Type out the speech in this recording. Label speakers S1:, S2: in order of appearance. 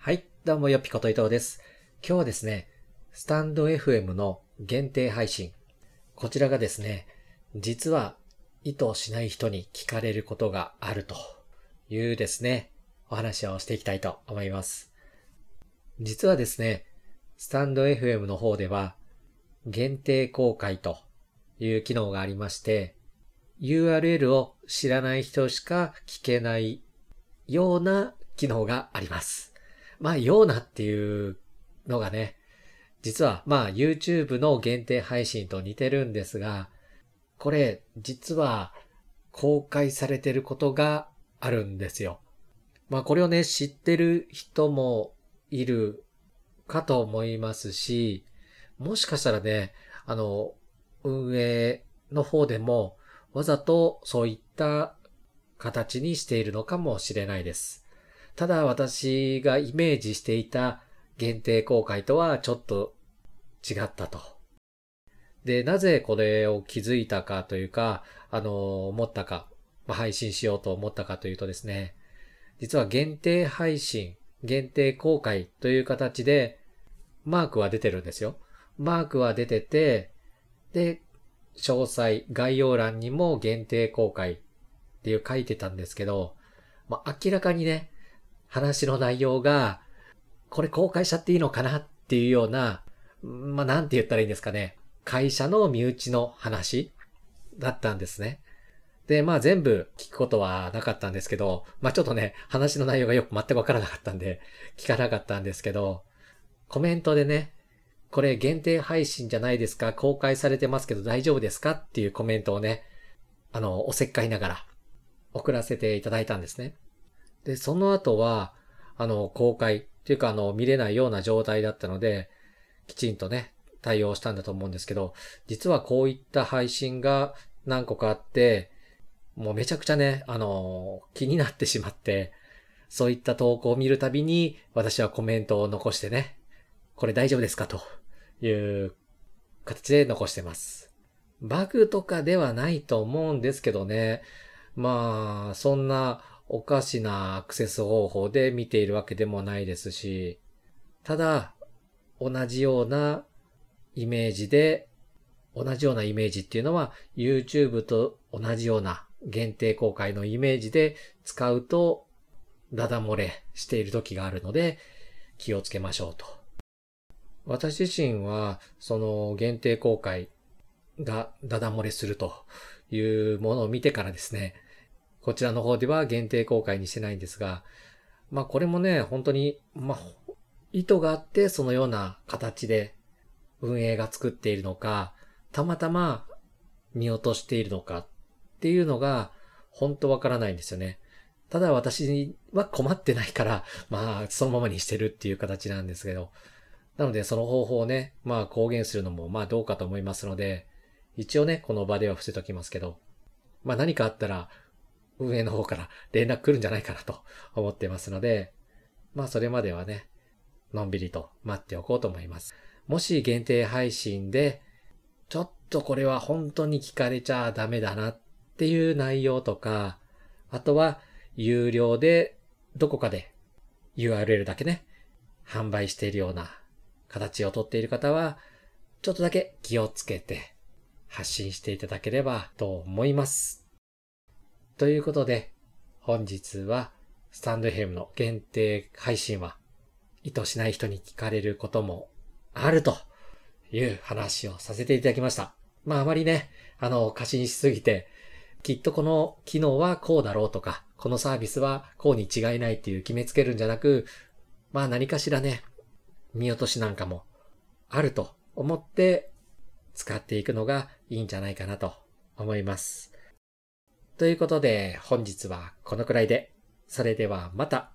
S1: はい、どうもよぴこと伊藤です。今日はですね、スタンド FM の限定配信。こちらがですね、実は意図しない人に聞かれることがあるというですね、お話をしていきたいと思います。実はですね、スタンド FM の方では、限定公開という機能がありまして、URL を知らない人しか聞けないような機能があります。まあ、ようなっていうのがね、実はまあ YouTube の限定配信と似てるんですが、これ実は公開されてることがあるんですよ。まあこれをね、知ってる人もいるかと思いますし、もしかしたらね、あの、運営の方でもわざとそういった形にしているのかもしれないです。ただ私がイメージしていた限定公開とはちょっと違ったと。で、なぜこれを気づいたかというか、あの、思ったか、ま、配信しようと思ったかというとですね、実は限定配信、限定公開という形で、マークは出てるんですよ。マークは出てて、で、詳細、概要欄にも限定公開っていう書いてたんですけど、まあ、明らかにね、話の内容が、これ公開しちゃっていいのかなっていうような、まあ、なんて言ったらいいんですかね。会社の身内の話だったんですね。で、まあ全部聞くことはなかったんですけど、まあちょっとね、話の内容がよく全くわからなかったんで、聞かなかったんですけど、コメントでね、これ限定配信じゃないですか公開されてますけど大丈夫ですかっていうコメントをね、あの、おせっかいながら送らせていただいたんですね。で、その後は、あの、公開っていうか、あの、見れないような状態だったので、きちんとね、対応したんだと思うんですけど、実はこういった配信が何個かあって、もうめちゃくちゃね、あの、気になってしまって、そういった投稿を見るたびに、私はコメントを残してね、これ大丈夫ですかという形で残してます。バグとかではないと思うんですけどね、まあ、そんなおかしなアクセス方法で見ているわけでもないですし、ただ、同じようなイメージで、同じようなイメージっていうのは YouTube と同じような限定公開のイメージで使うとダダ漏れしている時があるので気をつけましょうと。私自身はその限定公開がダダ漏れするというものを見てからですね、こちらの方では限定公開にしてないんですが、まあこれもね、本当に、まあ意図があってそのような形で運営が作っているのか、たまたま見落としているのかっていうのが本当わからないんですよね。ただ私は困ってないから、まあそのままにしてるっていう形なんですけど。なのでその方法をね、まあ公言するのもまあどうかと思いますので、一応ね、この場では伏せときますけど、まあ何かあったら運営の方から連絡来るんじゃないかなと思ってますので、まあそれまではね、のんびりと待っておこうと思います。もし限定配信で、ちょっとこれは本当に聞かれちゃダメだなっていう内容とか、あとは有料でどこかで URL だけね、販売しているような形をとっている方は、ちょっとだけ気をつけて発信していただければと思います。ということで、本日はスタンド FM の限定配信は意図しない人に聞かれることもあるという話をさせていただきました。まああまりね、あの、過信しすぎて、きっとこの機能はこうだろうとか、このサービスはこうに違いないっていう決めつけるんじゃなく、まあ何かしらね、見落としなんかもあると思って使っていくのがいいんじゃないかなと思います。ということで本日はこのくらいで、それではまた。